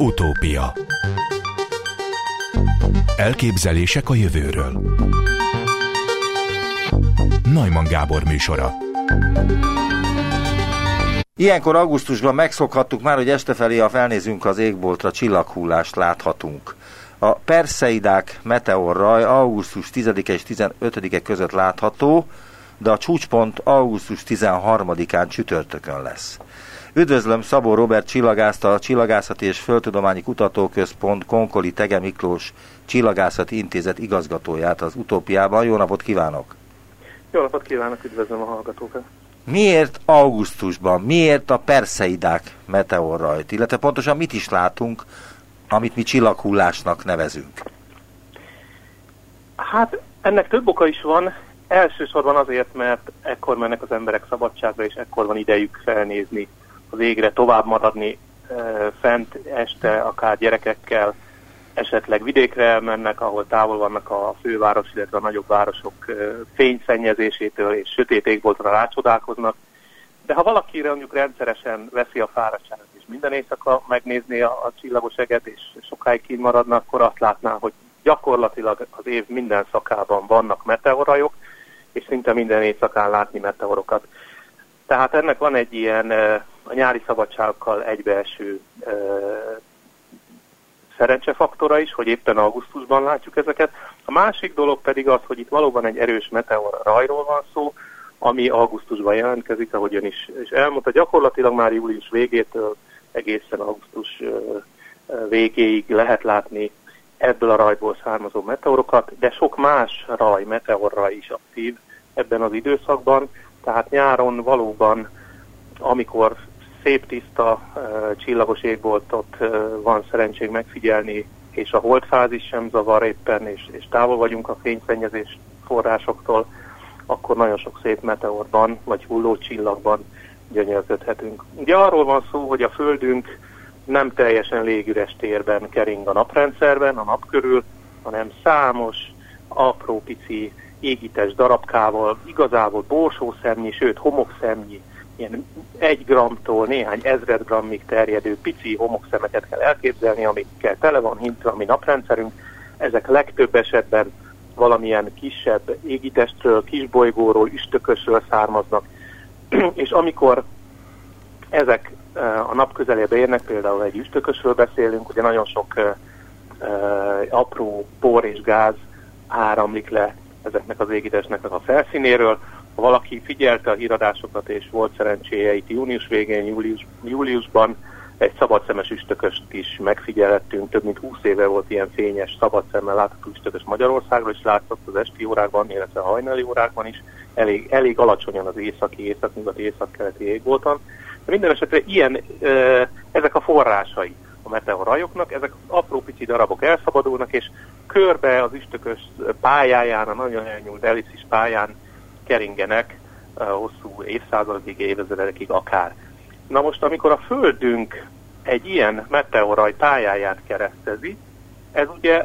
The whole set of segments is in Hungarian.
Utópia Elképzelések a jövőről Najman Gábor műsora Ilyenkor augusztusban megszokhattuk már, hogy este felé, ha felnézünk az égboltra, csillaghullást láthatunk. A Perseidák meteorraj augusztus 10 és 15-e között látható, de a csúcspont augusztus 13-án csütörtökön lesz. Üdvözlöm Szabó Robert csillagászt, a Csillagászati és Földtudományi Kutatóközpont Konkoli Tege Miklós Csillagászati Intézet igazgatóját az utópiában. Jó napot kívánok! Jó napot kívánok, üdvözlöm a hallgatókat! Miért augusztusban, miért a Perseidák meteorrajt, illetve pontosan mit is látunk, amit mi csillaghullásnak nevezünk? Hát ennek több oka is van. Elsősorban azért, mert ekkor mennek az emberek szabadságra, és ekkor van idejük felnézni az égre, tovább maradni fent este, akár gyerekekkel, esetleg vidékre elmennek, ahol távol vannak a főváros, illetve a nagyobb városok fényszennyezésétől és sötét égboltra rácsodálkoznak. De ha valakire mondjuk rendszeresen veszi a fáradtságot, és minden éjszaka megnézni a, a csillagos eget, és sokáig kint maradna, akkor azt látná, hogy gyakorlatilag az év minden szakában vannak meteorajok, és szinte minden éjszakán látni meteorokat. Tehát ennek van egy ilyen a nyári szabadságokkal egybeeső szerencsefaktora is, hogy éppen augusztusban látjuk ezeket. A másik dolog pedig az, hogy itt valóban egy erős meteor rajról van szó, ami augusztusban jelentkezik, ahogy ön is, is elmondta. Gyakorlatilag már július végétől egészen augusztus végéig lehet látni ebből a rajból származó meteorokat, de sok más raj, meteorraj is aktív ebben az időszakban, tehát nyáron valóban, amikor szép tiszta csillagos égboltot van szerencség megfigyelni, és a holdfázis sem zavar éppen, és, és távol vagyunk a fényszennyezés forrásoktól, akkor nagyon sok szép meteorban, vagy hulló csillagban gyönyörködhetünk. Ugye arról van szó, hogy a Földünk nem teljesen légüres térben kering a naprendszerben, a nap körül, hanem számos, apró, pici égítes darabkával, igazából borsószemnyi, sőt homokszemnyi ilyen egy gramtól néhány ezred grammig terjedő pici homokszemeket kell elképzelni, amikkel tele van hintve a mi naprendszerünk. Ezek legtöbb esetben valamilyen kisebb égitestről, kisbolygóról, üstökösről származnak. és amikor ezek a nap közelébe érnek, például egy üstökösről beszélünk, ugye nagyon sok uh, apró por és gáz áramlik le ezeknek az égitestnek a felszínéről, ha valaki figyelte a híradásokat és volt szerencséje itt június végén, július, júliusban egy szabadszemes üstököst is megfigyelhettünk, több mint 20 éve volt ilyen fényes, szabadszemmel látható üstökös Magyarországról, és látszott az esti órákban, illetve a hajnali órákban is, elég, elég alacsonyan az északi, észak-nyugati, észak-keleti égbolton. De minden esetre ilyen, ezek a forrásai a meteorajoknak, ezek az apró pici darabok elszabadulnak, és körbe az üstökös pályáján, a nagyon elnyúlt elipszis pályán keringenek hosszú évszázadokig, évezredekig akár. Na most, amikor a Földünk egy ilyen meteoraj pályáját keresztezi, ez ugye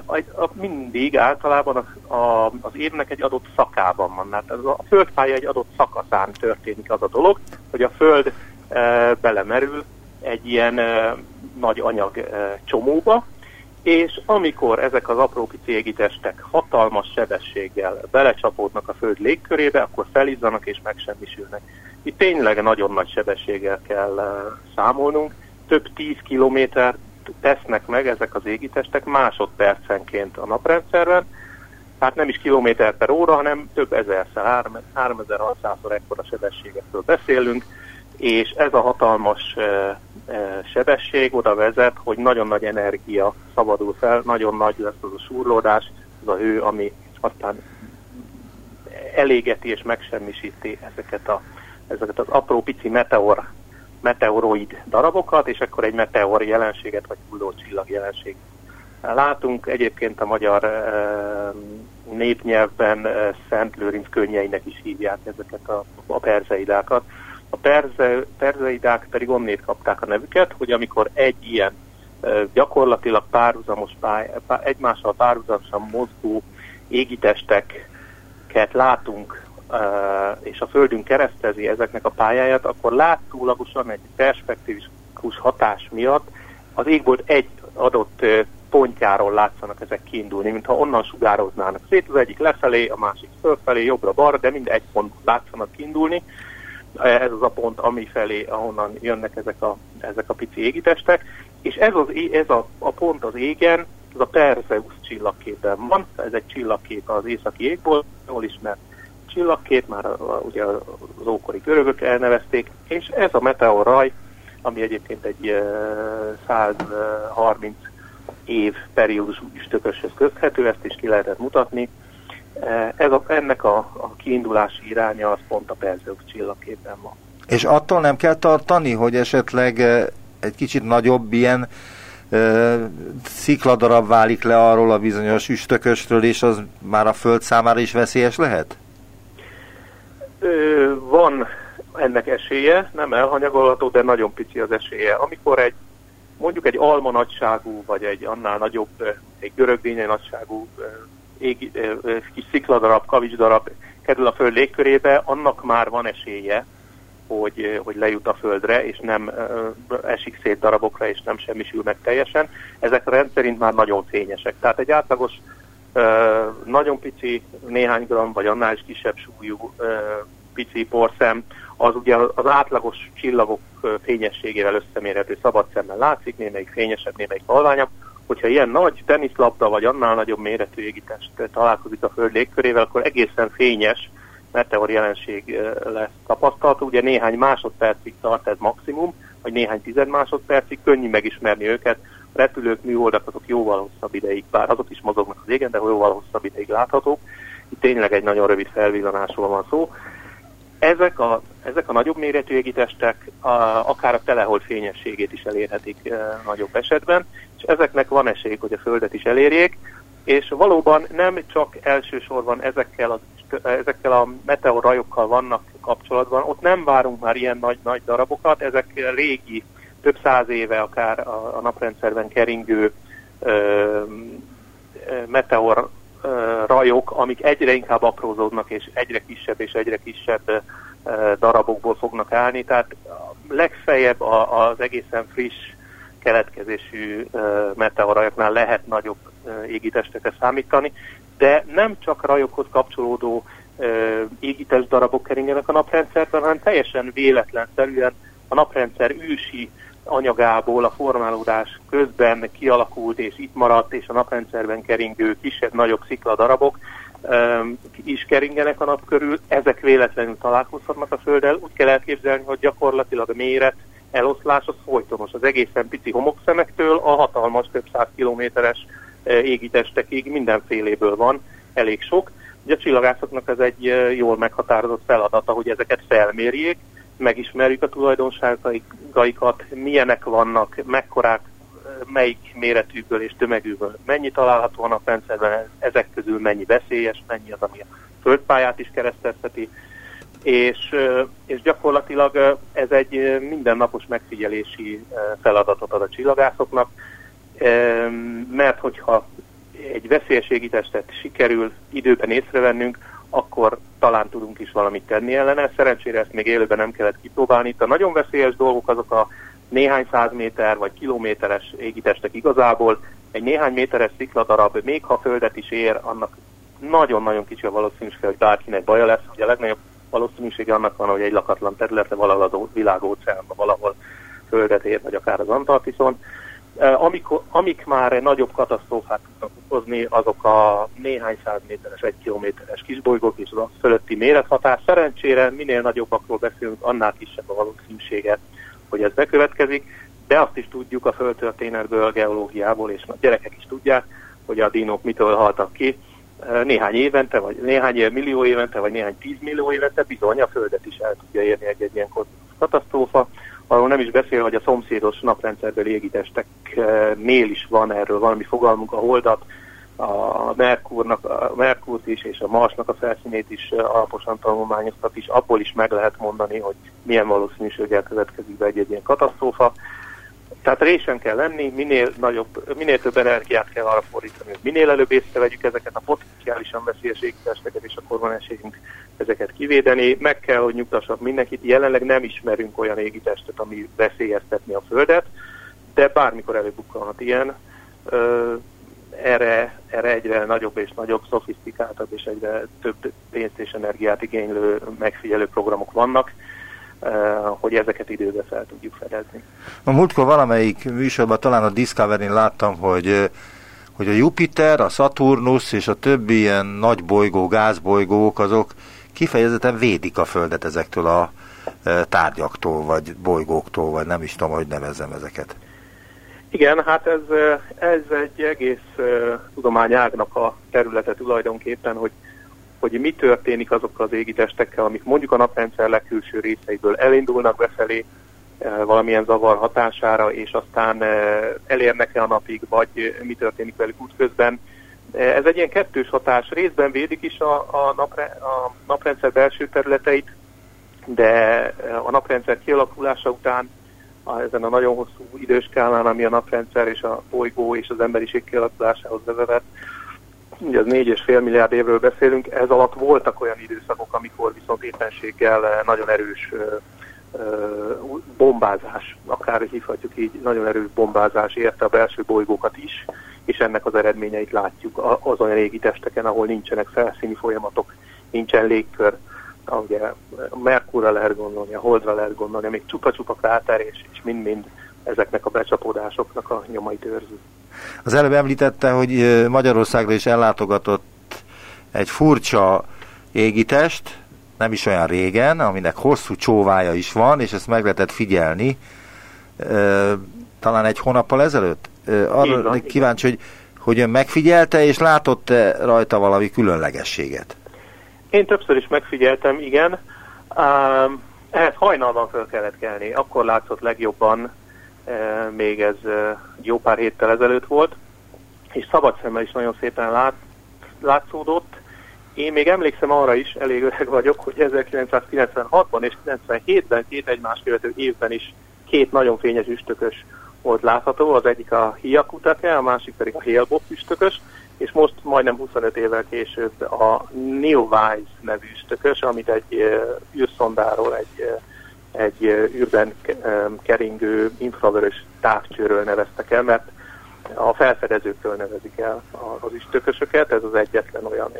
mindig általában a, a, az évnek egy adott szakában van. Hát ez a földpálya egy adott szakaszán történik az a dolog, hogy a Föld e, belemerül egy ilyen e, nagy anyag e, csomóba, és amikor ezek az apró pici égitestek hatalmas sebességgel belecsapódnak a Föld légkörébe, akkor felizzanak és megsemmisülnek. Itt tényleg nagyon nagy sebességgel kell uh, számolnunk, több tíz kilométer tesznek meg ezek az égitestek másodpercenként a naprendszerben, tehát nem is kilométer per óra, hanem több ezerszer, 3600-szor ekkora sebességekről beszélünk, és ez a hatalmas sebesség oda vezet, hogy nagyon nagy energia szabadul fel, nagyon nagy lesz az a súrlódás, az a hő, ami aztán elégeti és megsemmisíti ezeket, a, ezeket az apró pici meteor, meteoroid darabokat, és akkor egy meteor jelenséget, vagy hulló csillag jelenséget látunk. Egyébként a magyar e, népnyelvben e, Szent Lőrinc könnyeinek is hívják ezeket a, a perzeidákat. A perze, perzeidák pedig onnét kapták a nevüket, hogy amikor egy ilyen gyakorlatilag párhuzamos pály, egymással párhuzamosan mozgó égitesteket látunk, és a Földünk keresztezi ezeknek a pályáját, akkor látszólagosan egy perspektívikus hatás miatt az égbolt egy adott pontjáról látszanak ezek kiindulni, mintha onnan sugároznának szét, az egyik lefelé, a másik fölfelé, jobbra-balra, de mind egy pont látszanak kiindulni. Ez az a pont, ami felé, ahonnan jönnek ezek a, ezek a pici égitestek, és ez, az, ez a, a pont az égen, ez a Perseus csillagképen van, ez egy csillagkép az északi égból, jól ismert csillagkép, már ugye az ókori görögök elnevezték, és ez a meteorraj, ami egyébként egy 130 év periódus üstököshöz közhető, ezt is ki lehetett mutatni. Ez a, ennek a, a kiindulási iránya az pont a Perseus csillagképen van. És attól nem kell tartani, hogy esetleg egy kicsit nagyobb ilyen szikladarab válik le arról a bizonyos üstökösről, és az már a Föld számára is veszélyes lehet? Ö, van ennek esélye, nem elhanyagolható, de nagyon pici az esélye. Amikor egy mondjuk egy alma nagyságú, vagy egy annál nagyobb, egy görögdénye nagyságú ég, kis szikladarab, kavicsdarab kerül a föld légkörébe, annak már van esélye, hogy, hogy lejut a földre, és nem esik szét darabokra, és nem semmisül meg teljesen. Ezek rendszerint már nagyon fényesek. Tehát egy átlagos, nagyon pici, néhány gram, vagy annál is kisebb súlyú pici porszem, az ugye az átlagos csillagok fényességével összemérhető szabad szemmel látszik, némelyik fényesebb, némelyik halványabb. Hogyha ilyen nagy teniszlabda vagy annál nagyobb méretű égitest találkozik a Föld légkörével, akkor egészen fényes meteor jelenség lesz tapasztalható. Ugye néhány másodpercig tart ez maximum, vagy néhány tized másodpercig, könnyű megismerni őket. A repülők, műholdak azok jóval hosszabb ideig, bár azok is mozognak az égen, de jóval hosszabb ideig láthatók. Itt tényleg egy nagyon rövid felvillanásról van szó. Ezek a, ezek a nagyobb méretű égitestek a, akár a telehold fényességét is elérhetik e, nagyobb esetben, és ezeknek van esély, hogy a Földet is elérjék, és valóban nem csak elsősorban ezekkel a, ezekkel a meteorajokkal vannak kapcsolatban, ott nem várunk már ilyen nagy-nagy darabokat, ezek régi, több száz éve akár a, a naprendszerben keringő ö, meteor rajok, amik egyre inkább aprózódnak, és egyre kisebb és egyre kisebb darabokból fognak állni. Tehát legfeljebb az egészen friss keletkezésű meteorajoknál lehet nagyobb égitestekre számítani, de nem csak rajokhoz kapcsolódó égitest darabok keringenek a naprendszerben, hanem teljesen véletlenszerűen a naprendszer ősi anyagából a formálódás közben kialakult és itt maradt, és a naprendszerben keringő kisebb-nagyobb szikladarabok um, is keringenek a nap körül, ezek véletlenül találkozhatnak a Földdel. Úgy kell elképzelni, hogy gyakorlatilag a méret eloszlás az folytonos. Az egészen pici homokszemektől a hatalmas több száz kilométeres égitestekig mindenféléből van, elég sok. Ugye a csillagászoknak ez egy jól meghatározott feladata, hogy ezeket felmérjék, megismerjük a tulajdonságaikat, milyenek vannak, mekkorák, melyik méretűből és tömegűből mennyi található a naprendszerben, ezek közül mennyi veszélyes, mennyi az, ami a földpályát is keresztezheti, és, és gyakorlatilag ez egy mindennapos megfigyelési feladatot ad a csillagászoknak, mert hogyha egy veszélyességitestet sikerül időben észrevennünk, akkor talán tudunk is valamit tenni ellene. Szerencsére ezt még élőben nem kellett kipróbálni. Itt a nagyon veszélyes dolgok azok a néhány száz méter vagy kilométeres égitestek igazából. Egy néhány méteres szikladarab, még ha földet is ér, annak nagyon-nagyon kicsi a valószínűség, hogy bárkinek baja lesz. Ugye a legnagyobb valószínűsége annak van, hogy egy lakatlan területre valahol az világóceánban, valahol földet ér, vagy akár az Antarktiszon. Amik, amik már nagyobb katasztrófát tudnak okozni, azok a néhány száz méteres, egy kilométeres kisbolygók és az fölötti mérethatás. Szerencsére minél nagyobbakról beszélünk, annál kisebb a valószínűsége, hogy ez bekövetkezik, de azt is tudjuk a földtörténetből, geológiából, és a gyerekek is tudják, hogy a dinók mitől haltak ki. Néhány évente, vagy néhány millió évente, vagy néhány tízmillió évente bizony a Földet is el tudja érni egy, egy ilyen katasztrófa arról nem is beszél, hogy a szomszédos naprendszerbeli égitesteknél is van erről valami fogalmunk, a holdat, a Merkurnak, a Merkurt is és a Marsnak a felszínét is alaposan tanulmányoztat, is abból is meg lehet mondani, hogy milyen valószínűséggel következik be egy-egy ilyen katasztrófa. Tehát résen kell lenni, minél, nagyobb, minél több energiát kell arra fordítani, hogy minél előbb észrevegyük ezeket a potenciálisan veszélyes égitesteket, és akkor van esélyünk ezeket kivédeni. Meg kell, hogy nyugtassak mindenkit, jelenleg nem ismerünk olyan égitestet, ami veszélyeztetni a Földet, de bármikor előbukkanhat ilyen. Erre, erre egyre nagyobb és nagyobb, szofisztikáltabb és egyre több pénzt és energiát igénylő megfigyelő programok vannak, hogy ezeket időbe fel tudjuk fedezni. A múltkor valamelyik műsorban, talán a Discovery-n láttam, hogy hogy a Jupiter, a Saturnus és a többi ilyen nagy bolygó, gázbolygók, azok kifejezetten védik a Földet ezektől a tárgyaktól, vagy bolygóktól, vagy nem is tudom, hogy nevezzem ezeket. Igen, hát ez, ez egy egész tudományágnak a területe tulajdonképpen, hogy, hogy mi történik azokkal az égitestekkel, amik mondjuk a naprendszer legkülső részeiből elindulnak befelé, valamilyen zavar hatására, és aztán elérnek-e a napig, vagy mi történik velük útközben. Ez egy ilyen kettős hatás. Részben védik is a, a, napre, a naprendszer belső területeit, de a naprendszer kialakulása után a, ezen a nagyon hosszú időskálán, ami a naprendszer és a bolygó és az emberiség kialakulásához vezetett, ugye az 4,5 milliárd évről beszélünk, ez alatt voltak olyan időszakok, amikor viszont éppenséggel nagyon erős bombázás, akár hívhatjuk így, nagyon erős bombázás érte a belső bolygókat is, és ennek az eredményeit látjuk az olyan régi testeken, ahol nincsenek felszíni folyamatok, nincsen légkör, ugye Merkurra lehet gondolni, a Holdra lehet gondolni, még csupa-csupa kráter, és, mind-mind ezeknek a becsapódásoknak a nyomait őrzi. Az előbb említette, hogy Magyarországra is ellátogatott egy furcsa égitest, nem is olyan régen, aminek hosszú csóvája is van, és ezt meg lehetett figyelni, talán egy hónappal ezelőtt. Arra van, kíváncsi, hogy, hogy ön megfigyelte, és látott-e rajta valami különlegességet? Én többször is megfigyeltem, igen. Um, ehhez hajnalban fel kellett kelni. Akkor látszott legjobban, még ez jó pár héttel ezelőtt volt, és szabad szemmel is nagyon szépen lát, látszódott. Én még emlékszem arra is, elég öreg vagyok, hogy 1996-ban és 97-ben, két egymás követő évben is két nagyon fényes üstökös volt látható, az egyik a Hiakutake, a másik pedig a Hale-Bopp üstökös, és most majdnem 25 évvel később a Neowise nevű üstökös, amit egy űrszondáról, egy, egy űrben keringő infravörös távcsőről neveztek el, mert a felfedezőkről nevezik el az üstökösöket, ez az egyetlen olyan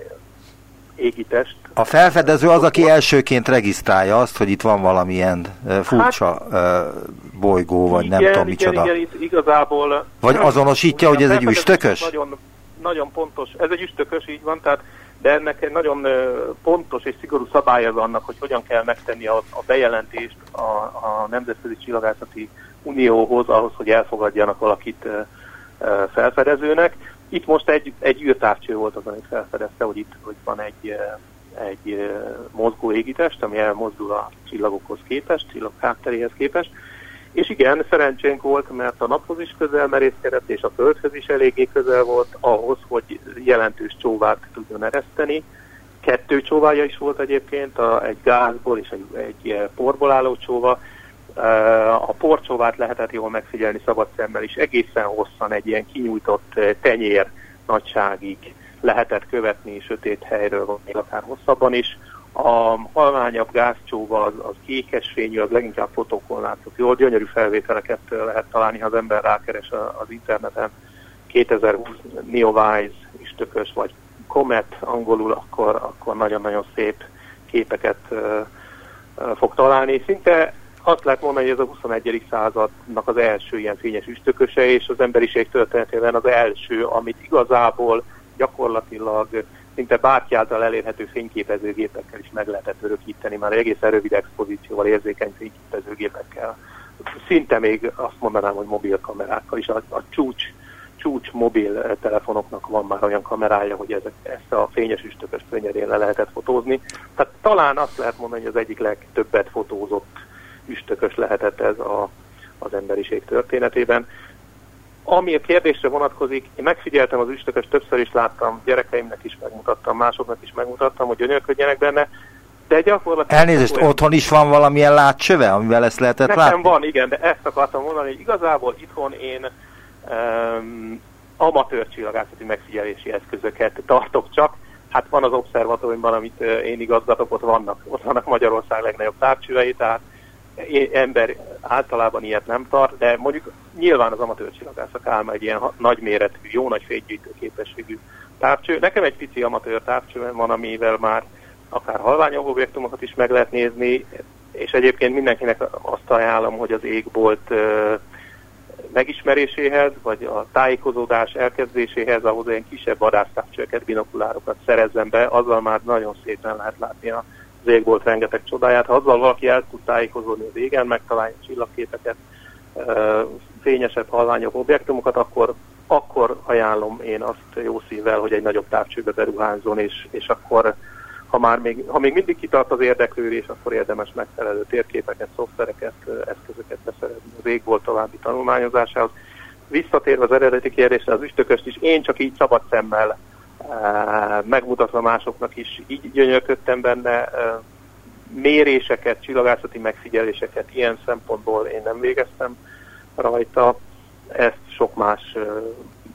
égitest. A felfedező az, aki elsőként regisztrálja azt, hogy itt van valamilyen furcsa hát, bolygó, vagy igen, nem tudom micsoda. Igen, igen, igazából... Vagy azonosítja, hogy ez egy üstökös? Nagyon, nagyon pontos, ez egy üstökös, így van, tehát de ennek nagyon pontos és szigorú szabálya annak, hogy hogyan kell megtenni a, a bejelentést a, a Nemzetközi Csillagászati Unióhoz, ahhoz, hogy elfogadjanak valakit felfedezőnek. Itt most egy, egy űrtávcső volt az, amit felfedezte, hogy itt hogy van egy, egy mozgó égitest, ami elmozdul a csillagokhoz képest, csillag hátteréhez képest, és igen, szerencsénk volt, mert a naphoz is közel merészkedett, és a földhöz is eléggé közel volt ahhoz, hogy jelentős csóvát tudjon ereszteni. Kettő csóvája is volt egyébként, a, egy gázból és egy, egy porból álló csóva. A porcsóvát lehetett jól megfigyelni szabad szemmel is, egészen hosszan egy ilyen kinyújtott tenyér nagyságig lehetett követni sötét helyről, vagy akár hosszabban is. A halványabb gázcsóva az, az kékes fényű, az leginkább fotókon látszott. Jól gyönyörű felvételeket lehet találni, ha az ember rákeres az interneten. 2020 Neowise is tökös, vagy Comet angolul, akkor, akkor nagyon-nagyon szép képeket fog találni. Szinte azt lehet mondani, hogy ez a 21. századnak az első ilyen fényes üstököse, és az emberiség történetében az első, amit igazából gyakorlatilag szinte bárki által elérhető fényképezőgépekkel is meg lehetett örökíteni, már egészen rövid expozícióval, érzékeny fényképezőgépekkel. Szinte még azt mondanám, hogy mobilkamerákkal is. A, a csúcs, csúcs mobil telefonoknak van már olyan kamerája, hogy ezek, ezt a fényes üstökös könnyedén le lehetett fotózni. Tehát talán azt lehet mondani, hogy az egyik legtöbbet fotózott üstökös lehetett ez a, az emberiség történetében. Ami a kérdésre vonatkozik, én megfigyeltem az üstökös, többször is láttam, gyerekeimnek is megmutattam, másoknak is megmutattam, hogy gyönyörködjenek benne, de gyakorlatilag... Elnézést, olyan... otthon is van valamilyen látcsöve, amivel ezt lehetett Nekem látni? van, igen, de ezt akartam mondani, hogy igazából itthon én um, amatőr csillagászati megfigyelési eszközöket tartok csak. Hát van az obszervatóriumban, amit én igazgatok, ott vannak, ott vannak Magyarország legnagyobb távcsövei, tehát ember általában ilyet nem tart, de mondjuk nyilván az amatőr csillagászak álma egy ilyen nagyméretű, jó nagy fénygyűjtő képességű távcső. Nekem egy pici amatőr távcső van, amivel már akár halványabb objektumokat is meg lehet nézni, és egyébként mindenkinek azt ajánlom, hogy az égbolt megismeréséhez, vagy a tájékozódás elkezdéséhez ahhoz ilyen kisebb vadásztávcsőket, binokulárokat szerezzen be, azzal már nagyon szépen lehet látni az égbolt rengeteg csodáját. Ha azzal valaki el tud tájékozódni az égen, megtalálja csillagképeket, fényesebb, halványabb objektumokat, akkor, akkor ajánlom én azt jó szívvel, hogy egy nagyobb távcsőbe beruházzon, és, és akkor ha már még, ha még mindig kitart az érdeklődés, akkor érdemes megfelelő térképeket, szoftvereket, eszközöket beszerezni az égbolt további tanulmányozásához. Visszatérve az eredeti kérdésre, az üstököst is én csak így szabad szemmel megmutatva másoknak is így gyönyörködtem benne, e, méréseket, csillagászati megfigyeléseket ilyen szempontból én nem végeztem rajta, ezt sok más e,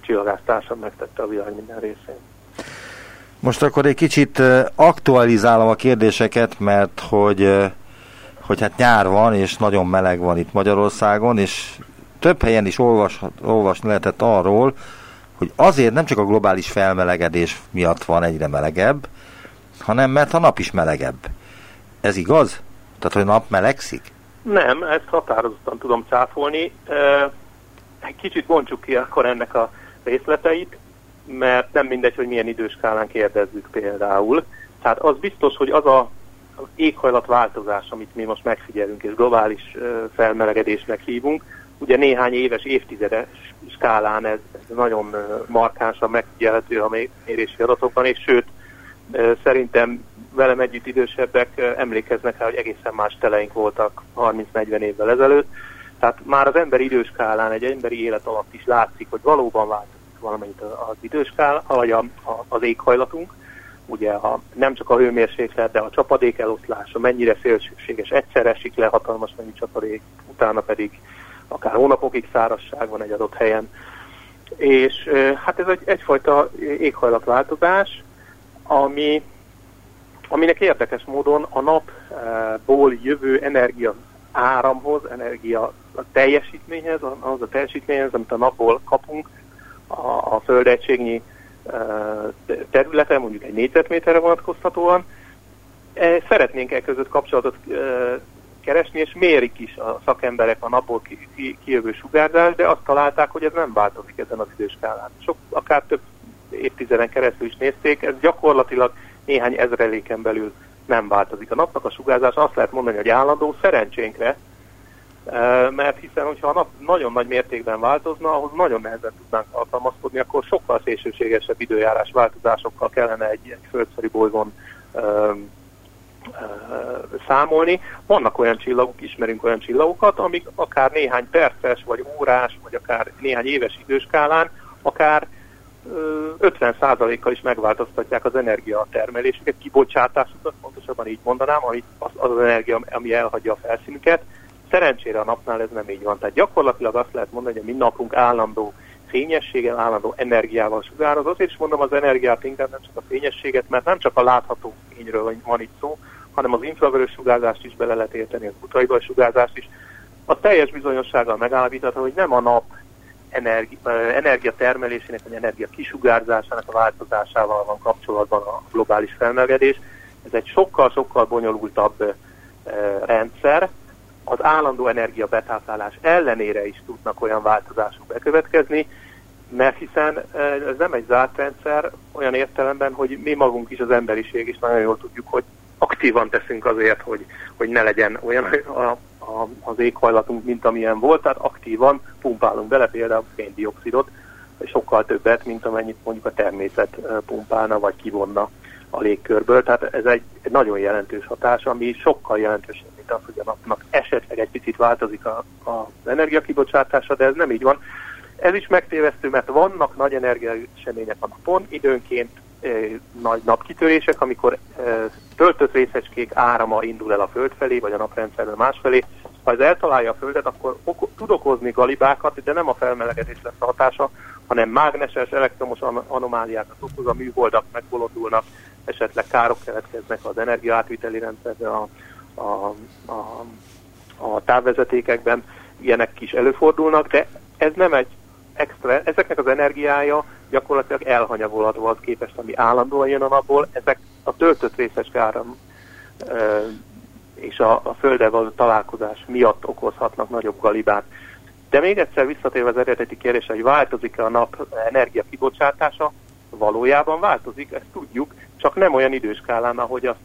csillagásztársam megtette a világ minden részén. Most akkor egy kicsit aktualizálom a kérdéseket, mert hogy, hogy hát nyár van, és nagyon meleg van itt Magyarországon, és több helyen is olvas, olvasni lehetett arról, hogy azért nem csak a globális felmelegedés miatt van egyre melegebb, hanem mert a nap is melegebb. Ez igaz? Tehát, hogy a nap melegszik? Nem, ezt határozottan tudom cáfolni. Kicsit bontsuk ki akkor ennek a részleteit mert nem mindegy, hogy milyen időskálán kérdezzük például. Tehát az biztos, hogy az a az éghajlatváltozás, amit mi most megfigyelünk, és globális felmelegedésnek hívunk, ugye néhány éves, évtizedes skálán ez, ez nagyon markánsan megfigyelhető a mérési adatokban, és sőt, szerintem velem együtt idősebbek emlékeznek rá, hogy egészen más teleink voltak 30-40 évvel ezelőtt. Tehát már az emberi időskálán, egy emberi élet alatt is látszik, hogy valóban változik valamelyik az időskál, vagy a, a, az éghajlatunk, ugye a, nem csak a hőmérséklet, de a csapadék eloszlása, mennyire szélsőséges, egyszer esik le hatalmas mennyi csapadék, utána pedig akár hónapokig szárazság van egy adott helyen. És hát ez egy, egyfajta éghajlatváltozás, ami, aminek érdekes módon a napból jövő energia áramhoz, energia a teljesítményhez, az a teljesítményhez, amit a napból kapunk, a, a földegységnyi területe, mondjuk egy négyzetméterre vonatkoztatóan. E, szeretnénk e között kapcsolatot keresni, és mérik is a szakemberek a napból kijövő sugárzást, de azt találták, hogy ez nem változik ezen az időskálán. Sok, akár több évtizeden keresztül is nézték, ez gyakorlatilag néhány ezreléken belül nem változik. A napnak a sugárzás azt lehet mondani, hogy állandó szerencsénkre, mert hiszen, hogyha a nap nagyon nagy mértékben változna, ahhoz nagyon nehezen tudnánk alkalmazkodni, akkor sokkal szélsőségesebb időjárás változásokkal kellene egy, egy földszeri bolygón számolni. Vannak olyan csillagok, ismerünk olyan csillagokat, amik akár néhány perces, vagy órás, vagy akár néhány éves időskálán, akár 50%-kal is megváltoztatják az energiatermelésüket, kibocsátásukat, pontosabban így mondanám, ami az, az az energia, ami elhagyja a felszínüket, Szerencsére a napnál ez nem így van. Tehát gyakorlatilag azt lehet mondani, hogy a mi napunk állandó fényességgel, állandó energiával sugároz. Azért is mondom az energiát inkább nem csak a fényességet, mert nem csak a látható fényről van itt szó, hanem az infravörös sugárzást is bele lehet érteni, az ultraivas sugárzást is. A teljes bizonyossággal megállapítható, hogy nem a nap energi, energia termelésének, vagy energia kisugárzásának a változásával van kapcsolatban a globális felmelegedés. Ez egy sokkal-sokkal bonyolultabb rendszer, az állandó energia betáplálás ellenére is tudnak olyan változások bekövetkezni, mert hiszen eh, ez nem egy zárt rendszer olyan értelemben, hogy mi magunk is, az emberiség is nagyon jól tudjuk, hogy aktívan teszünk azért, hogy, hogy ne legyen olyan a, a, az éghajlatunk, mint amilyen volt, tehát aktívan pumpálunk bele például széndiokszidot, sokkal többet, mint amennyit mondjuk a természet eh, pumpálna vagy kivonna a légkörből. Tehát ez egy, egy nagyon jelentős hatás, ami sokkal jelentősebb, mint az, hogy a napnak esetleg egy picit változik a, a, az energiakibocsátása, de ez nem így van. Ez is megtévesztő, mert vannak nagy energiaesemények a napon, időnként e, nagy napkitörések, amikor e, töltött részecskék árama indul el a Föld felé, vagy a naprendszerben másfelé. Ha ez eltalálja a Földet, akkor oko- tud okozni galibákat, de nem a felmelegedés lesz a hatása, hanem mágneses, elektromos anomáliákat okoz, a műholdak megbolondulnak, esetleg károk keletkeznek az energiaátviteli rendszerbe, a, a, a, a távvezetékekben ilyenek is előfordulnak, de ez nem egy extra, ezeknek az energiája gyakorlatilag elhanyagolható az képest, ami állandóan jön a napból, ezek a töltött részes áram és a, a földdel való találkozás miatt okozhatnak nagyobb galibát. De még egyszer visszatérve az eredeti kérdésre, hogy változik-e a nap energia kibocsátása, valójában változik, ezt tudjuk, csak nem olyan időskálán, ahogy azt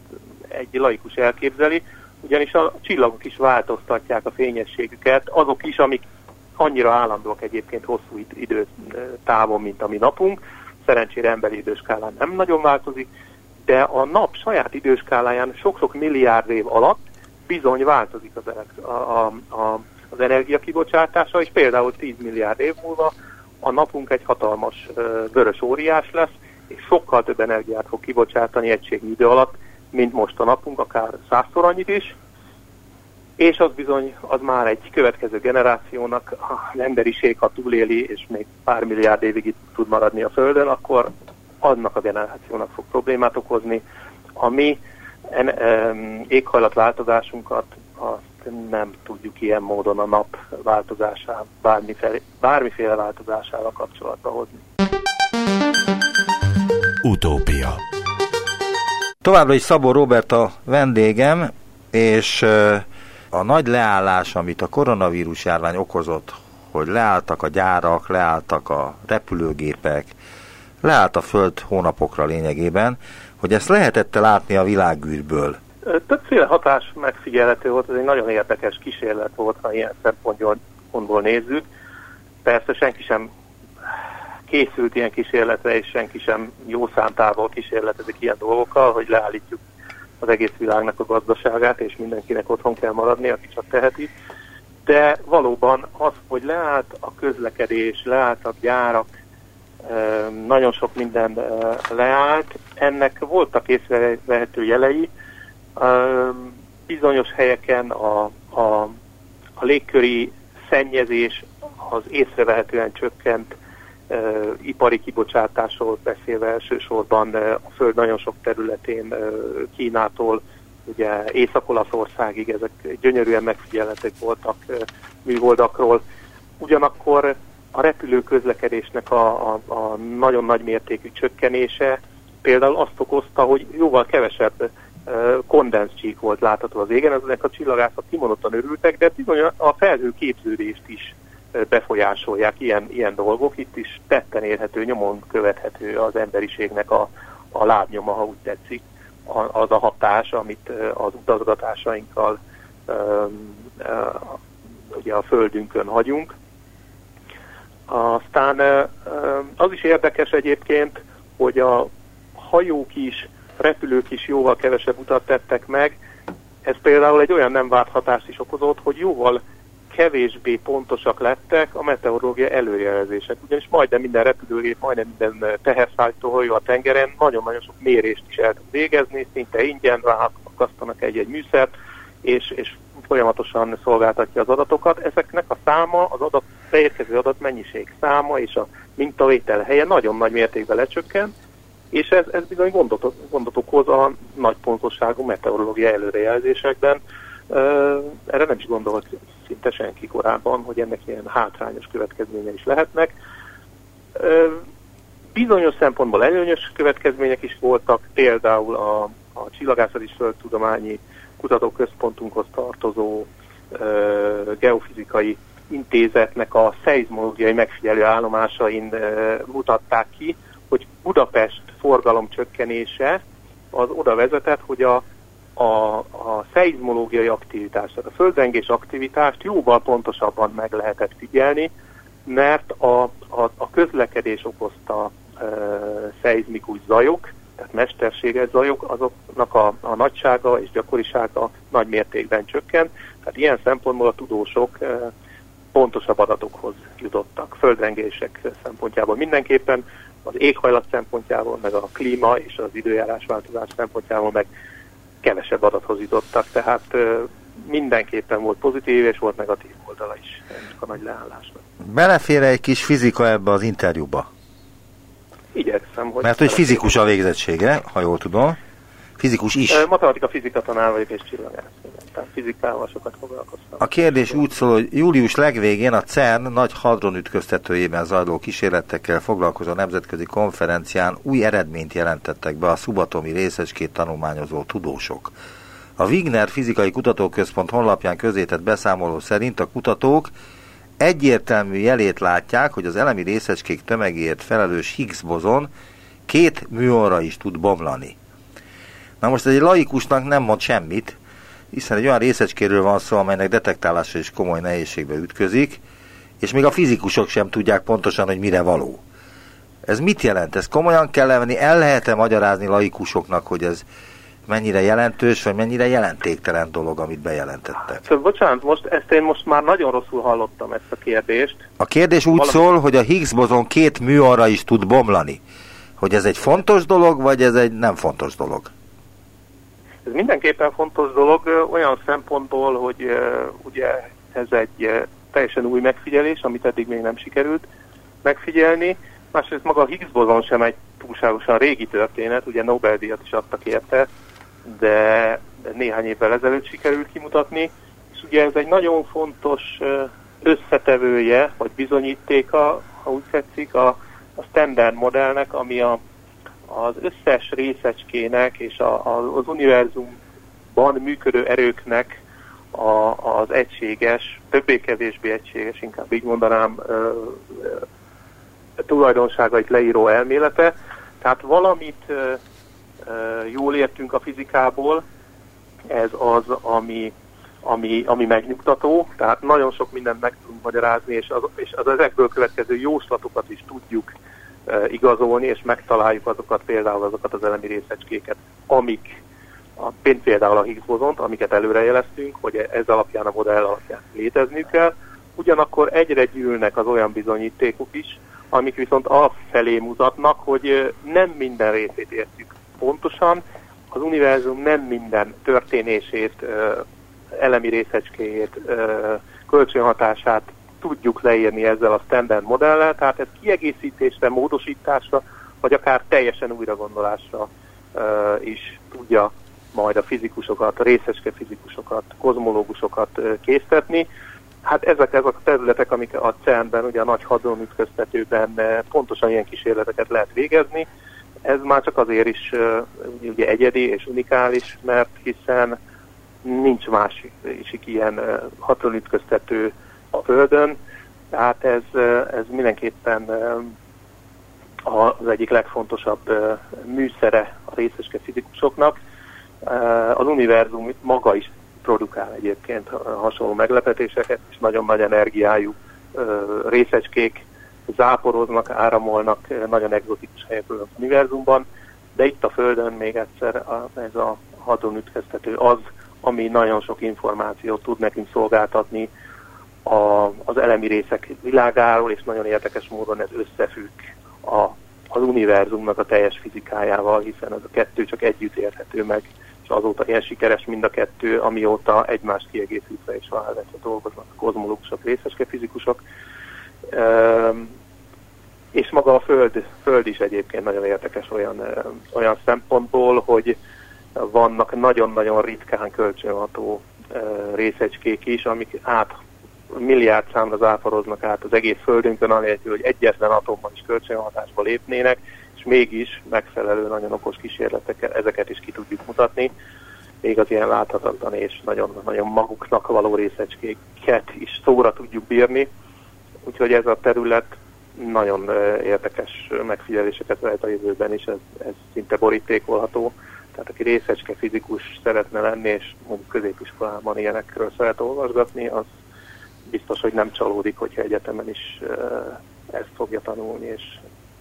egy laikus elképzeli, ugyanis a csillagok is változtatják a fényességüket, azok is, amik annyira állandóak egyébként hosszú időtávon, mint a mi napunk, szerencsére emberi időskálán nem nagyon változik, de a nap saját időskáláján sok-sok milliárd év alatt bizony változik az, a, a, a, az energiakibocsátása, és például 10 milliárd év múlva a napunk egy hatalmas vörös óriás lesz, és sokkal több energiát fog kibocsátani egységnyi idő alatt, mint most a napunk, akár százszor annyit is, és az bizony, az már egy következő generációnak, az emberiség, ha túléli, és még pár milliárd évig itt tud maradni a Földön, akkor annak a generációnak fog problémát okozni. A mi en, um, éghajlatváltozásunkat azt nem tudjuk ilyen módon a nap változásával, bármiféle, bármiféle változásával kapcsolatba hozni. Utópia Továbbra is Szabó Robert a vendégem, és a nagy leállás, amit a koronavírus járvány okozott, hogy leálltak a gyárak, leálltak a repülőgépek, leállt a Föld hónapokra lényegében, hogy ezt lehetette látni a világűrből. Többféle hatás megfigyelhető volt, ez egy nagyon érdekes kísérlet volt, ha ilyen szempontból nézzük. Persze senki sem készült ilyen kísérletre, és senki sem jó szántával kísérletezik ilyen dolgokkal, hogy leállítjuk az egész világnak a gazdaságát, és mindenkinek otthon kell maradni, aki csak teheti. De valóban az, hogy leállt a közlekedés, leállt a gyárak, nagyon sok minden leállt, ennek voltak észrevehető jelei. Bizonyos helyeken a, a, a légköri szennyezés az észrevehetően csökkent, ipari kibocsátásról beszélve elsősorban a Föld nagyon sok területén Kínától ugye Észak-Olaszországig ezek gyönyörűen megfigyelhetők voltak műholdakról. Ugyanakkor a repülő közlekedésnek a, a, a nagyon nagy mértékű csökkenése például azt okozta, hogy jóval kevesebb kondenszcsík volt látható az égen, ezek a csillagászok kimondottan örültek, de bizony a felhő képződést is befolyásolják ilyen, ilyen dolgok. Itt is tetten érhető, nyomon követhető az emberiségnek a, a lábnyoma, ha úgy tetszik, az a hatás, amit az utazgatásainkkal ugye a földünkön hagyunk. Aztán az is érdekes egyébként, hogy a hajók is, repülők is jóval kevesebb utat tettek meg. Ez például egy olyan nem várt hatást is okozott, hogy jóval kevésbé pontosak lettek a meteorológia előjelzések. Ugyanis majdnem minden repülőgép, majdnem minden teherszállítóhajó a tengeren nagyon-nagyon sok mérést is el tud végezni, szinte ingyen ráakasztanak egy-egy műszert, és, és folyamatosan szolgáltatja az adatokat. Ezeknek a száma, az adat, beérkező adat mennyiség száma és a mintavétel helye nagyon nagy mértékben lecsökken, és ez, ez bizony gondot, gondot okoz a nagy pontosságú meteorológia előrejelzésekben. Erre nem is gondolt szinte senki korábban, hogy ennek ilyen hátrányos következménye is lehetnek. Bizonyos szempontból előnyös következmények is voltak, például a, a Csillagászat és Földtudományi Kutatóközpontunkhoz tartozó geofizikai intézetnek a szeizmológiai megfigyelő állomásain mutatták ki, hogy Budapest forgalom csökkenése az oda vezetett, hogy a a, a szeizmológiai aktivitást, a földrengés aktivitást jóval pontosabban meg lehetett figyelni, mert a, a, a közlekedés okozta e, szeizmikus zajok, tehát mesterséges zajok, azoknak a, a nagysága és gyakorisága nagy mértékben csökkent, tehát ilyen szempontból a tudósok e, pontosabb adatokhoz jutottak. Földrengések szempontjából mindenképpen, az éghajlat szempontjából, meg a klíma és az időjárás változás szempontjából, meg kevesebb adathoz jutottak, tehát mindenképpen volt pozitív és volt negatív oldala is ennek a nagy leállásnak. Belefér egy kis fizika ebbe az interjúba? Igyekszem, hogy... Mert hogy fizikus a végzettsége, ha jól tudom. Fizikus is. Matematika, fizika tanár vagyok és csillagász. aztán fizikával sokat foglalkoztam. A kérdés úgy szól, hogy július legvégén a CERN nagy hadronütköztetőjében zajló kísérletekkel foglalkozó nemzetközi konferencián új eredményt jelentettek be a szubatomi részecskét tanulmányozó tudósok. A Wigner Fizikai Kutatóközpont honlapján közétett beszámoló szerint a kutatók egyértelmű jelét látják, hogy az elemi részecskék tömegéért felelős Higgs bozon két műóra is tud bomlani. Na most egy laikusnak nem mond semmit, hiszen egy olyan részecskéről van szó, amelynek detektálása is komoly nehézségbe ütközik, és még a fizikusok sem tudják pontosan, hogy mire való. Ez mit jelent? Ez komolyan kell levenni? El lehet-e magyarázni laikusoknak, hogy ez mennyire jelentős, vagy mennyire jelentéktelen dolog, amit bejelentettek? Szóval, bocsánat, most ezt én most már nagyon rosszul hallottam ezt a kérdést. A kérdés úgy Valami... szól, hogy a Higgs bozon két műarra is tud bomlani. Hogy ez egy fontos dolog, vagy ez egy nem fontos dolog? Ez mindenképpen fontos dolog olyan szempontból, hogy ugye ez egy teljesen új megfigyelés, amit eddig még nem sikerült megfigyelni. Másrészt maga a Higgs bozon sem egy túlságosan régi történet, ugye Nobel-díjat is adtak érte, de néhány évvel ezelőtt sikerült kimutatni, és ugye ez egy nagyon fontos összetevője, vagy bizonyítéka, ha úgy tetszik, a, a standard modellnek, ami a az összes részecskének és a, a, az univerzumban működő erőknek a, az egységes, többé-kevésbé egységes, inkább így mondanám, ö, ö, tulajdonságait leíró elmélete. Tehát valamit ö, ö, jól értünk a fizikából, ez az, ami, ami, ami megnyugtató, tehát nagyon sok mindent meg tudunk magyarázni, és az, és az ezekből következő jóslatokat is tudjuk igazolni, és megtaláljuk azokat, például azokat az elemi részecskéket, amik, a, például a Higgs bozont, amiket előrejeleztünk, hogy ez alapján, a modell alapján létezniük kell, ugyanakkor egyre gyűlnek az olyan bizonyítékok is, amik viszont felé mutatnak, hogy nem minden részét értjük pontosan, az univerzum nem minden történését, elemi részecskéjét, kölcsönhatását tudjuk leírni ezzel a standard modellel, tehát ez kiegészítésre, módosításra, vagy akár teljesen újragondolásra uh, is tudja majd a fizikusokat, a részeske fizikusokat, kozmológusokat uh, késztetni. Hát ezek, ezek a területek, amik a CERN-ben, ugye a nagy hadronütköztetőben uh, pontosan ilyen kísérleteket lehet végezni. Ez már csak azért is uh, ugye egyedi és unikális, mert hiszen nincs másik ilyen hadronütköztető a Földön, tehát ez, ez mindenképpen az egyik legfontosabb műszere a részeske fizikusoknak. Az univerzum maga is produkál egyébként hasonló meglepetéseket, és nagyon nagy energiájú részecskék záporoznak, áramolnak nagyon egzotikus helyekről az univerzumban, de itt a Földön még egyszer ez a hadronütköztető az, ami nagyon sok információt tud nekünk szolgáltatni a, az elemi részek világáról, és nagyon érdekes módon ez összefügg a, az univerzumnak a teljes fizikájával, hiszen ez a kettő csak együtt érthető meg, és azóta ilyen sikeres mind a kettő, amióta egymást kiegészítve és válvetve dolgoznak a kozmológusok, részeske fizikusok. Ehm, és maga a Föld, Föld is egyébként nagyon érdekes olyan, olyan szempontból, hogy vannak nagyon-nagyon ritkán kölcsönható részecskék is, amik át milliárd számra záporoznak át az egész Földünkön, anélkül, hogy egyetlen atomban is kölcsönhatásba lépnének, és mégis megfelelő, nagyon okos kísérletekkel ezeket is ki tudjuk mutatni, még az ilyen láthatatlan és nagyon, nagyon maguknak való részecskéket is szóra tudjuk bírni. Úgyhogy ez a terület nagyon érdekes megfigyeléseket lehet a jövőben is, ez, ez szinte borítékolható. Tehát aki részecske fizikus szeretne lenni, és mondjuk középiskolában ilyenekről szeret olvasgatni, az biztos, hogy nem csalódik, hogyha egyetemen is ezt fogja tanulni, és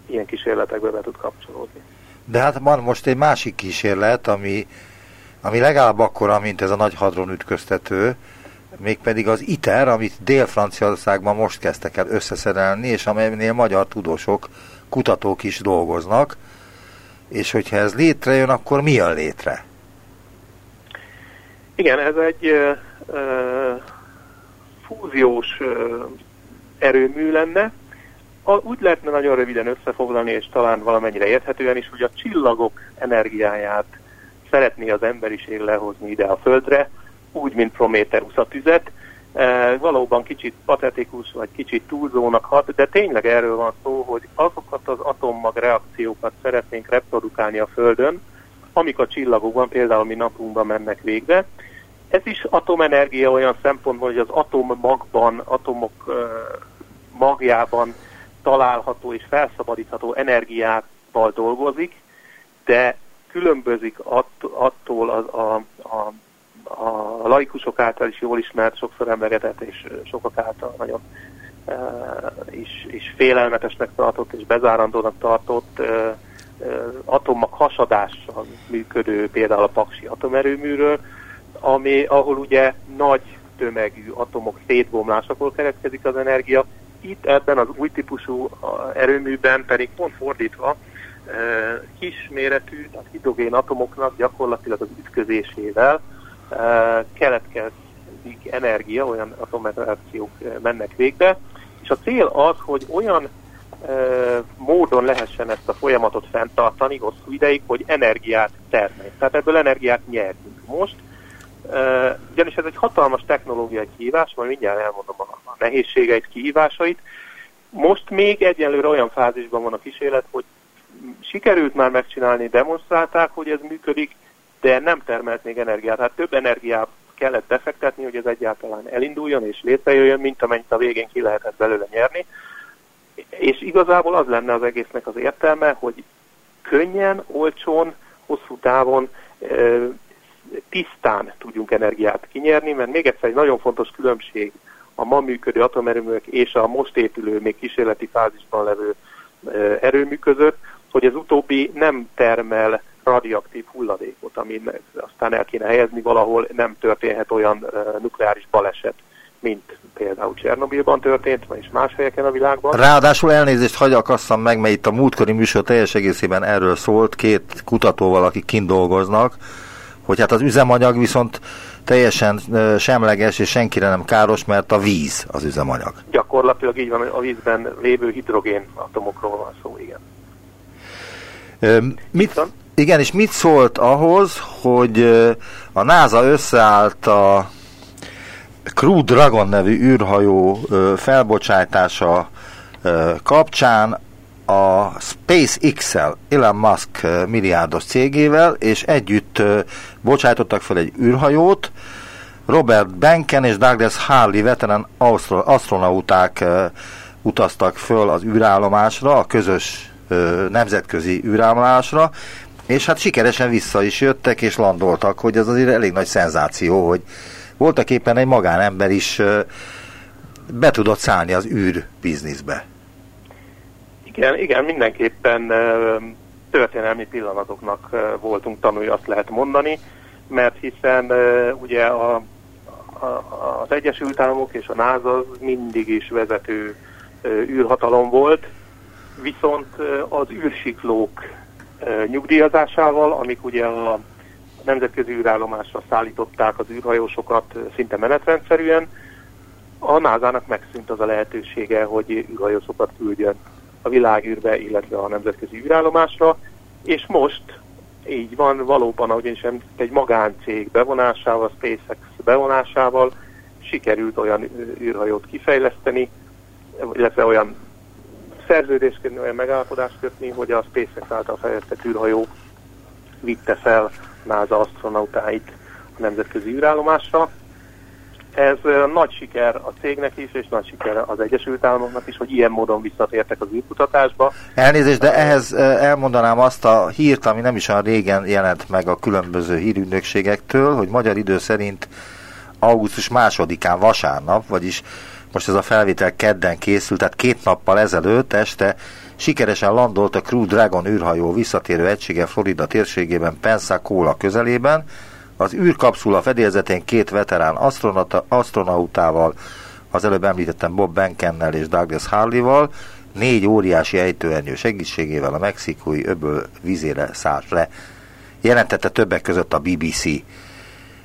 ilyen kísérletekbe be tud kapcsolódni. De hát van most egy másik kísérlet, ami, ami legalább akkora, mint ez a nagy hadron ütköztető, mégpedig az ITER, amit Dél-Franciaországban most kezdtek el összeszerelni, és amelynél magyar tudósok, kutatók is dolgoznak, és hogyha ez létrejön, akkor mi jön létre? Igen, ez egy ö, ö, fúziós erőmű lenne. Úgy lehetne nagyon röviden összefoglalni, és talán valamennyire érthetően is, hogy a csillagok energiáját szeretné az emberiség lehozni ide a Földre, úgy, mint Prometheus a tüzet. Valóban kicsit patetikus, vagy kicsit túlzónak hat, de tényleg erről van szó, hogy azokat az atommag reakciókat szeretnénk reprodukálni a Földön, amik a csillagokban, például mi napunkban mennek végbe. Ez is atomenergia olyan szempontból, hogy az atommagban, atomok e, magjában található és felszabadítható energiával dolgozik, de különbözik attól a, a, a, a laikusok által is jól ismert, sokszor emlegetett és sokak által nagyon e, is, is félelmetesnek tartott és bezárandónak tartott e, e, atommag hasadással működő például a Paksi atomerőműről, ami, ahol ugye nagy tömegű atomok szétbomlásakor keletkezik az energia, itt ebben az új típusú erőműben pedig pont fordítva, kis méretű, tehát hidrogén atomoknak gyakorlatilag az ütközésével keletkezik energia, olyan atomreakciók mennek végbe, és a cél az, hogy olyan módon lehessen ezt a folyamatot fenntartani hosszú ideig, hogy energiát termelj. Tehát ebből energiát nyerjünk. Most Uh, ugyanis ez egy hatalmas technológiai kihívás, majd mindjárt elmondom a, nehézségeit, kihívásait. Most még egyelőre olyan fázisban van a kísérlet, hogy sikerült már megcsinálni, demonstrálták, hogy ez működik, de nem termelt még energiát. Hát több energiát kellett befektetni, hogy ez egyáltalán elinduljon és létrejöjjön, mint amennyit a végén ki lehetett belőle nyerni. És igazából az lenne az egésznek az értelme, hogy könnyen, olcsón, hosszú távon tisztán tudjunk energiát kinyerni, mert még egyszer egy nagyon fontos különbség a ma működő atomerőművek és a most épülő, még kísérleti fázisban levő erőmű között, hogy az utóbbi nem termel radioaktív hulladékot, ami aztán el kéne helyezni valahol, nem történhet olyan nukleáris baleset, mint például Csernobilban történt, és más helyeken a világban. Ráadásul elnézést hagyakasszam meg, mert itt a múltkori műsor teljes egészében erről szólt, két kutatóval, akik kint dolgoznak, hogy hát az üzemanyag viszont teljesen semleges és senkire nem káros, mert a víz az üzemanyag. Gyakorlatilag így van, a vízben lévő hidrogén atomokról van szó, igen. mit, igen, és mit szólt ahhoz, hogy a NASA összeállt a Crew Dragon nevű űrhajó felbocsátása kapcsán a SpaceX-el, Elon Musk milliárdos cégével, és együtt bocsájtottak fel egy űrhajót, Robert Benken és Douglas Harley veterán astronauták utaztak föl az űrállomásra, a közös nemzetközi űrállomásra, és hát sikeresen vissza is jöttek és landoltak, hogy ez azért elég nagy szenzáció, hogy voltak éppen egy magánember is be tudott szállni az űr bizniszbe. Igen, igen, mindenképpen történelmi pillanatoknak voltunk tanulni, azt lehet mondani, mert hiszen ugye a, a, az Egyesült Államok és a NASA mindig is vezető űrhatalom volt, viszont az űrsiklók nyugdíjazásával, amik ugye a nemzetközi űrállomásra szállították az űrhajósokat szinte menetrendszerűen, a NASA-nak megszűnt az a lehetősége, hogy űrhajósokat küldjön a világűrbe, illetve a nemzetközi űrállomásra, és most így van, valóban, ahogy én sem, egy magáncég bevonásával, SpaceX bevonásával sikerült olyan űrhajót kifejleszteni, illetve olyan szerződést kötni, olyan megállapodást kötni, hogy a SpaceX által fejlesztett űrhajó vitte fel NASA astronautáit a nemzetközi űrállomásra, ez nagy siker a cégnek is, és nagy siker az Egyesült Államoknak is, hogy ilyen módon visszatértek az űrkutatásba. Elnézést, de ehhez elmondanám azt a hírt, ami nem is olyan régen jelent meg a különböző hírügynökségektől, hogy magyar idő szerint augusztus másodikán vasárnap, vagyis most ez a felvétel kedden készült, tehát két nappal ezelőtt este sikeresen landolt a Crew Dragon űrhajó visszatérő egysége Florida térségében Pensacola közelében, az űrkapszula fedélzetén két veterán astronautával, az előbb említettem Bob Benkennel és Douglas Harley-val, négy óriási ejtőernyő segítségével a mexikói öböl vízére szállt le. Jelentette többek között a BBC.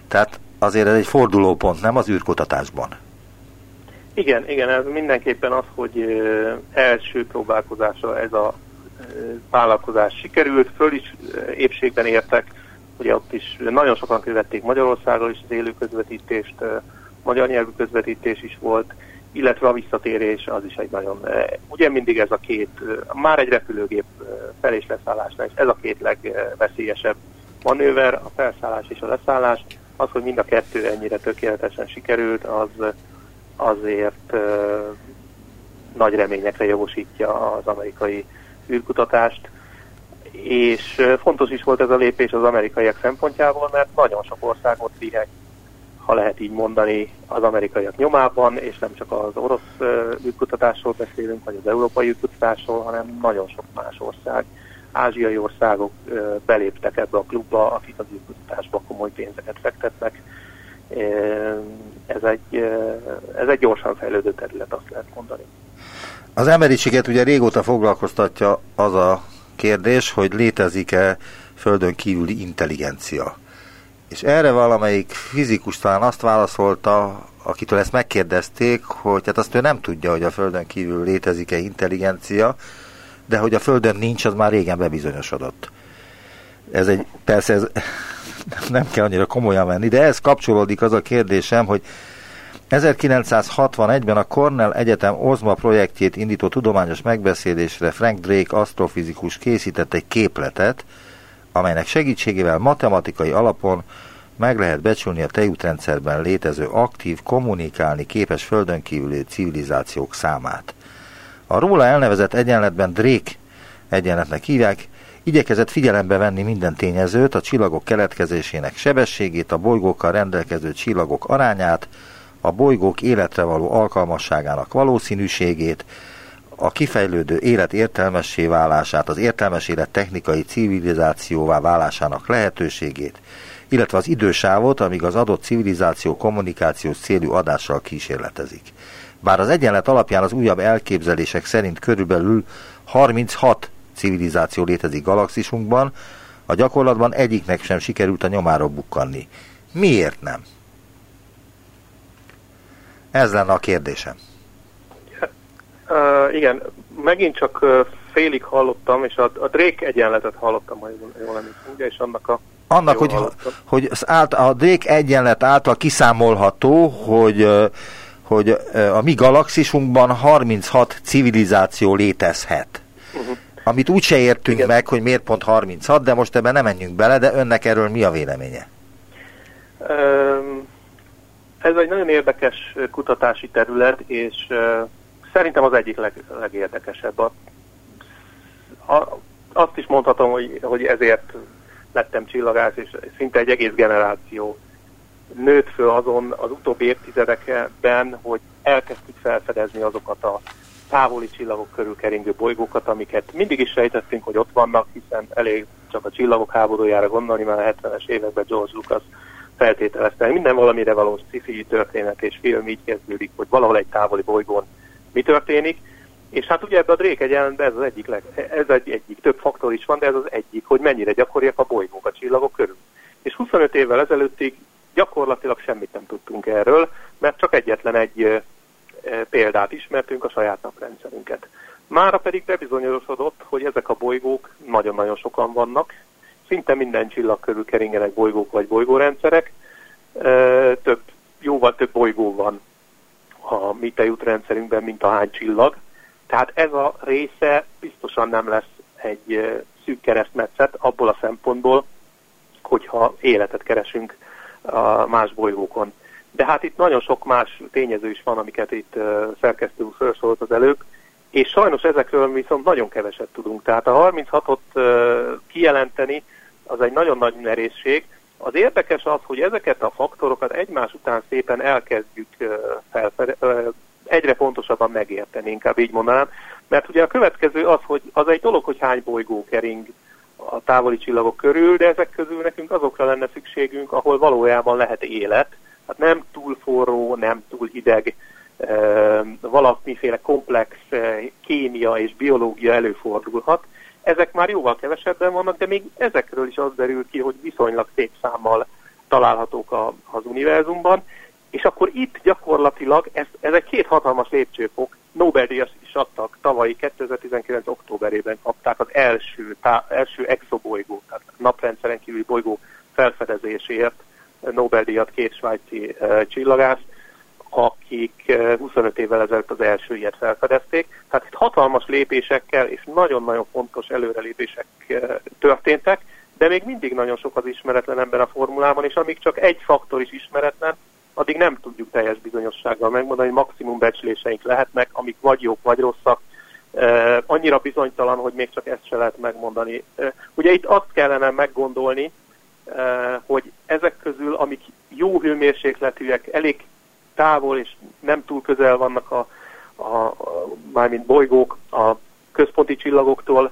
Tehát azért ez egy fordulópont, nem az űrkutatásban. Igen, igen, ez mindenképpen az, hogy első próbálkozása ez a vállalkozás sikerült, föl is épségben értek ugye ott is nagyon sokan követték Magyarországról is az élő közvetítést, magyar nyelvű közvetítés is volt, illetve a visszatérés az is egy nagyon, ugye mindig ez a két, már egy repülőgép fel- és leszállásnál is, ez a két legveszélyesebb manőver, a felszállás és a leszállás, az, hogy mind a kettő ennyire tökéletesen sikerült, az azért nagy reményekre jogosítja az amerikai űrkutatást, és fontos is volt ez a lépés az amerikaiak szempontjából, mert nagyon sok országot vihet, ha lehet így mondani, az amerikaiak nyomában, és nem csak az orosz űrkutatásról beszélünk, vagy az európai űrkutatásról, hanem nagyon sok más ország, ázsiai országok beléptek ebbe a klubba, akik az űrkutatásba komoly pénzeket fektetnek. Ez egy, ez egy gyorsan fejlődő terület, azt lehet mondani. Az emberiséget ugye régóta foglalkoztatja az a kérdés, hogy létezik-e földön kívüli intelligencia. És erre valamelyik fizikus talán azt válaszolta, akitől ezt megkérdezték, hogy hát azt ő nem tudja, hogy a Földön kívül létezik-e intelligencia, de hogy a Földön nincs, az már régen bebizonyosodott. Ez egy, persze ez nem kell annyira komolyan venni, de ez kapcsolódik az a kérdésem, hogy 1961-ben a Cornell Egyetem OZMA projektjét indító tudományos megbeszélésre Frank Drake asztrofizikus készített egy képletet, amelynek segítségével matematikai alapon meg lehet becsülni a tejútrendszerben létező aktív, kommunikálni képes földön kívüli civilizációk számát. A róla elnevezett egyenletben Drake egyenletnek hívják, igyekezett figyelembe venni minden tényezőt, a csillagok keletkezésének sebességét, a bolygókkal rendelkező csillagok arányát, a bolygók életre való alkalmasságának valószínűségét, a kifejlődő élet értelmessé válását, az értelmes élet technikai civilizációvá válásának lehetőségét, illetve az idősávot, amíg az adott civilizáció kommunikációs célú adással kísérletezik. Bár az egyenlet alapján az újabb elképzelések szerint körülbelül 36 civilizáció létezik galaxisunkban, a gyakorlatban egyiknek sem sikerült a nyomára bukkanni. Miért nem? Ez lenne a kérdésem. Uh, igen, megint csak uh, félig hallottam, és a, a Drake egyenletet hallottam, ha jól emlékszem, ugye, és annak a... Annak, hogy, hogy az ált, a Drake egyenlet által kiszámolható, hogy, hogy a mi galaxisunkban 36 civilizáció létezhet. Uh-huh. Amit úgyse értünk Igen. meg, hogy miért pont 36, de most ebben nem menjünk bele, de önnek erről mi a véleménye? Um, ez egy nagyon érdekes kutatási terület, és szerintem az egyik leg, legérdekesebb. A, azt is mondhatom, hogy, hogy ezért lettem csillagász, és szinte egy egész generáció nőtt föl azon az utóbbi évtizedekben, hogy elkezdtük felfedezni azokat a távoli csillagok körül keringő bolygókat, amiket mindig is sejtettünk, hogy ott vannak, hiszen elég csak a csillagok háborújára gondolni, már a 70-es években George Lucas feltételezte. Minden valamire való sci történet és film így kezdődik, hogy valahol egy távoli bolygón mi történik. És hát ugye ebben a Drake egyenletben ez az egyik, leg, ez egy, egyik, több faktor is van, de ez az egyik, hogy mennyire gyakoriak a bolygók a csillagok körül. És 25 évvel ezelőttig gyakorlatilag semmit nem tudtunk erről, mert csak egyetlen egy példát ismertünk, a saját naprendszerünket. Mára pedig bebizonyosodott, hogy ezek a bolygók nagyon-nagyon sokan vannak, szinte minden csillag körül keringenek bolygók vagy bolygórendszerek, több, jóval több bolygó van a mi tejútrendszerünkben, mint a hány csillag. Tehát ez a része biztosan nem lesz egy szűk keresztmetszet abból a szempontból, hogyha életet keresünk a más bolygókon. De hát itt nagyon sok más tényező is van, amiket itt szerkesztő úr felsorolt az előbb, és sajnos ezekről viszont nagyon keveset tudunk. Tehát a 36-ot kijelenteni, az egy nagyon nagy merészség. Az érdekes az, hogy ezeket a faktorokat egymás után szépen elkezdjük felfede, egyre pontosabban megérteni, inkább így mondanám. Mert ugye a következő az, hogy az egy dolog, hogy hány bolygó kering a távoli csillagok körül, de ezek közül nekünk azokra lenne szükségünk, ahol valójában lehet élet, hát nem túl forró, nem túl hideg, valamiféle komplex kémia és biológia előfordulhat, ezek már jóval kevesebben vannak, de még ezekről is az derül ki, hogy viszonylag szép számmal találhatók a, az univerzumban, és akkor itt gyakorlatilag, ez, ez egy két hatalmas lépcsőfok, Nobel-díjas is adtak, tavalyi 2019. októberében kapták az első, tá, első exobolygó, tehát naprendszeren kívüli bolygó felfedezésért Nobel-díjat két svájci csillagász, akik 25 évvel ezelőtt az első ilyet felfedezték. Tehát itt hatalmas lépésekkel és nagyon-nagyon fontos előrelépések történtek, de még mindig nagyon sok az ismeretlen ember a formulában, és amíg csak egy faktor is ismeretlen, addig nem tudjuk teljes bizonyossággal megmondani, hogy maximum becsléseink lehetnek, amik vagy jók, vagy rosszak, Uh, annyira bizonytalan, hogy még csak ezt se lehet megmondani. Ugye itt azt kellene meggondolni, hogy ezek közül, amik jó hőmérsékletűek, elég távol és nem túl közel vannak a, a, a mármint bolygók a központi csillagoktól,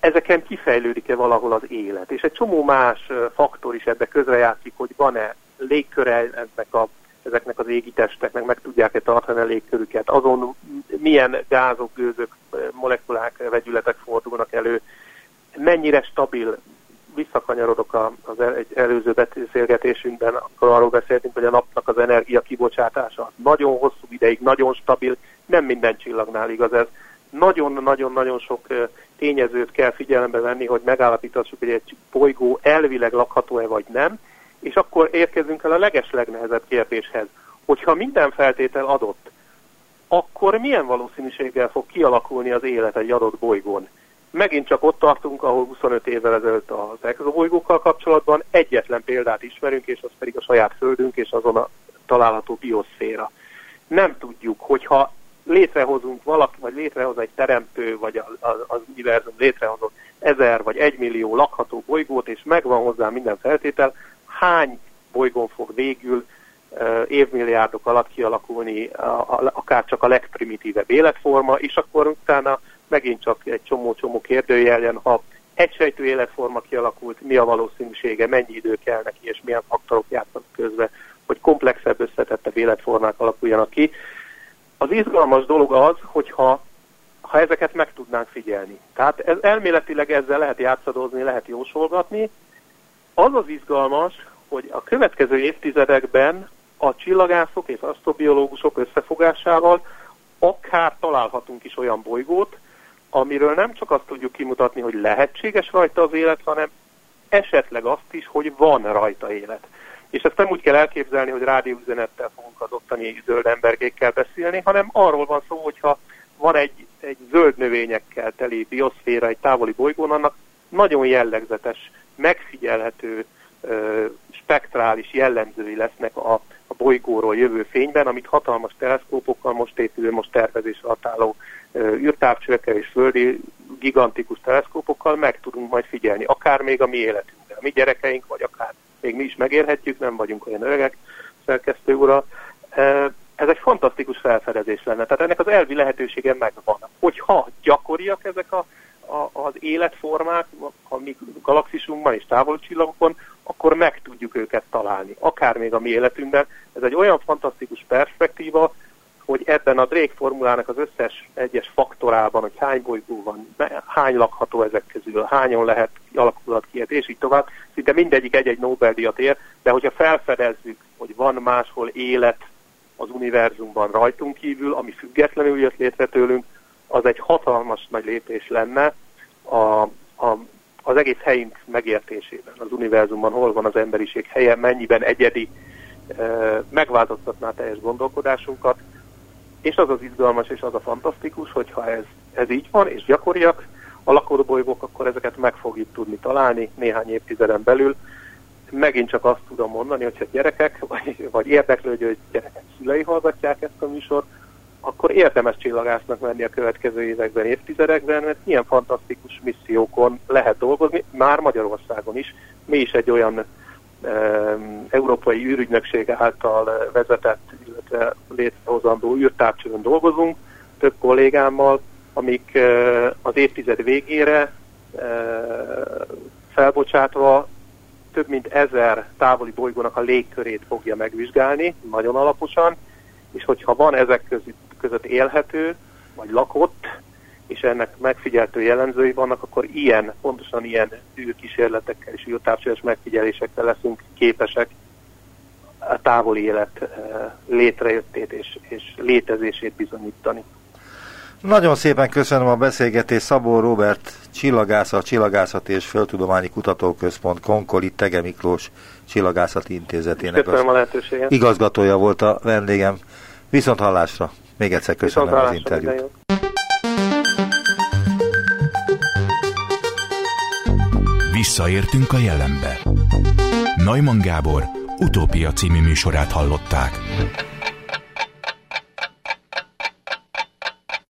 ezeken kifejlődik-e valahol az élet. És egy csomó más faktor is ebbe közrejátszik, hogy van-e légköre ennek a, ezeknek az égitesteknek, meg tudják-e tartani a légkörüket, azon milyen gázok, gőzök, molekulák, vegyületek fordulnak elő, mennyire stabil, visszakanyarodok az el, egy előző beszélgetésünkben, akkor arról beszéltünk, hogy a napnak az energia kibocsátása nagyon hosszú ideig, nagyon stabil, nem minden csillagnál igaz ez. Nagyon-nagyon-nagyon sok tényezőt kell figyelembe venni, hogy megállapítassuk, hogy egy bolygó elvileg lakható-e vagy nem, és akkor érkezünk el a leges legnehezebb kérdéshez, hogyha minden feltétel adott, akkor milyen valószínűséggel fog kialakulni az élet egy adott bolygón? Megint csak ott tartunk, ahol 25 évvel ezelőtt az exobolygókkal kapcsolatban egyetlen példát ismerünk, és az pedig a saját Földünk és azon a található bioszféra. Nem tudjuk, hogyha létrehozunk valaki, vagy létrehoz egy teremtő, vagy az, az univerzum létrehozott ezer vagy egymillió lakható bolygót, és megvan hozzá minden feltétel, hány bolygón fog végül évmilliárdok alatt kialakulni akár csak a legprimitívebb életforma, és akkor utána megint csak egy csomó-csomó kérdőjel jön, ha egysejtő életforma kialakult, mi a valószínűsége, mennyi idő kell neki, és milyen faktorok játszanak közbe, hogy komplexebb, összetettebb életformák alakuljanak ki. Az izgalmas dolog az, hogyha ha ezeket meg tudnánk figyelni. Tehát ez, elméletileg ezzel lehet játszadozni, lehet jósolgatni. Az az izgalmas, hogy a következő évtizedekben a csillagászok és asztrobiológusok összefogásával akár találhatunk is olyan bolygót, amiről nem csak azt tudjuk kimutatni, hogy lehetséges rajta az élet, hanem esetleg azt is, hogy van rajta élet. És ezt nem úgy kell elképzelni, hogy rádióüzenettel fogunk az ottani zöld emberkékkel beszélni, hanem arról van szó, hogyha van egy, egy zöld növényekkel teli bioszféra egy távoli bolygón, annak nagyon jellegzetes, megfigyelhető, spektrális jellemzői lesznek a, a bolygóról jövő fényben, amit hatalmas teleszkópokkal most épülő, most tervezésre hatáló űrtávcsövekkel és földi gigantikus teleszkópokkal meg tudunk majd figyelni, akár még a mi életünkben. A mi gyerekeink, vagy akár még mi is megérhetjük, nem vagyunk olyan öregek, szerkesztő ura. Ez egy fantasztikus felfedezés lenne. Tehát ennek az elvi lehetősége megvan. Hogyha gyakoriak ezek a, az életformák a mi galaxisunkban és távolcsillagokon, akkor meg tudjuk őket találni, akár még a mi életünkben. Ez egy olyan fantasztikus perspektíva, hogy ebben a Drake formulának az összes egyes faktorában, hogy hány bolygó van, hány lakható ezek közül, hányan lehet alakulat ki, és így tovább, szinte mindegyik egy-egy Nobel-díjat ér, de hogyha felfedezzük, hogy van máshol élet az univerzumban rajtunk kívül, ami függetlenül jött létre tőlünk, az egy hatalmas nagy lépés lenne a, a, az egész helyünk megértésében, az univerzumban, hol van az emberiség helye, mennyiben egyedi, megváltoztatná teljes gondolkodásunkat, és az az izgalmas és az a fantasztikus, hogyha ez, ez így van, és gyakoriak a lakóbolygók, akkor ezeket meg fogjuk tudni találni néhány évtizeden belül. Megint csak azt tudom mondani, hogyha gyerekek, vagy, vagy érdeklődő, gyerekek szülei hallgatják ezt a műsort, akkor érdemes csillagásznak menni a következő években, évtizedekben, mert milyen fantasztikus missziókon lehet dolgozni, már Magyarországon is. Mi is egy olyan Európai űrügynökség által vezetett, illetve létrehozandó űrtávcsövön dolgozunk, több kollégámmal, amik az évtized végére felbocsátva több mint ezer távoli bolygónak a légkörét fogja megvizsgálni, nagyon alaposan, és hogyha van ezek között, között élhető, vagy lakott, és ennek megfigyeltő jellemzői vannak, akkor ilyen, pontosan ilyen űrkísérletekkel és űrtávcsöves megfigyelésekkel leszünk képesek a távoli élet eh, létrejöttét és, és létezését bizonyítani. Nagyon szépen köszönöm a beszélgetést Szabó Robert Csillagásza, a Csillagászat és Földtudományi Kutatóközpont Konkoli Tege Miklós Csillagászati Intézetének. Köszönöm a lehetőséget. Igazgatója volt a vendégem. Viszont hallásra! Még egyszer köszönöm az interjút. Visszaértünk a jelenbe. Neumann Gábor utópia című műsorát hallották.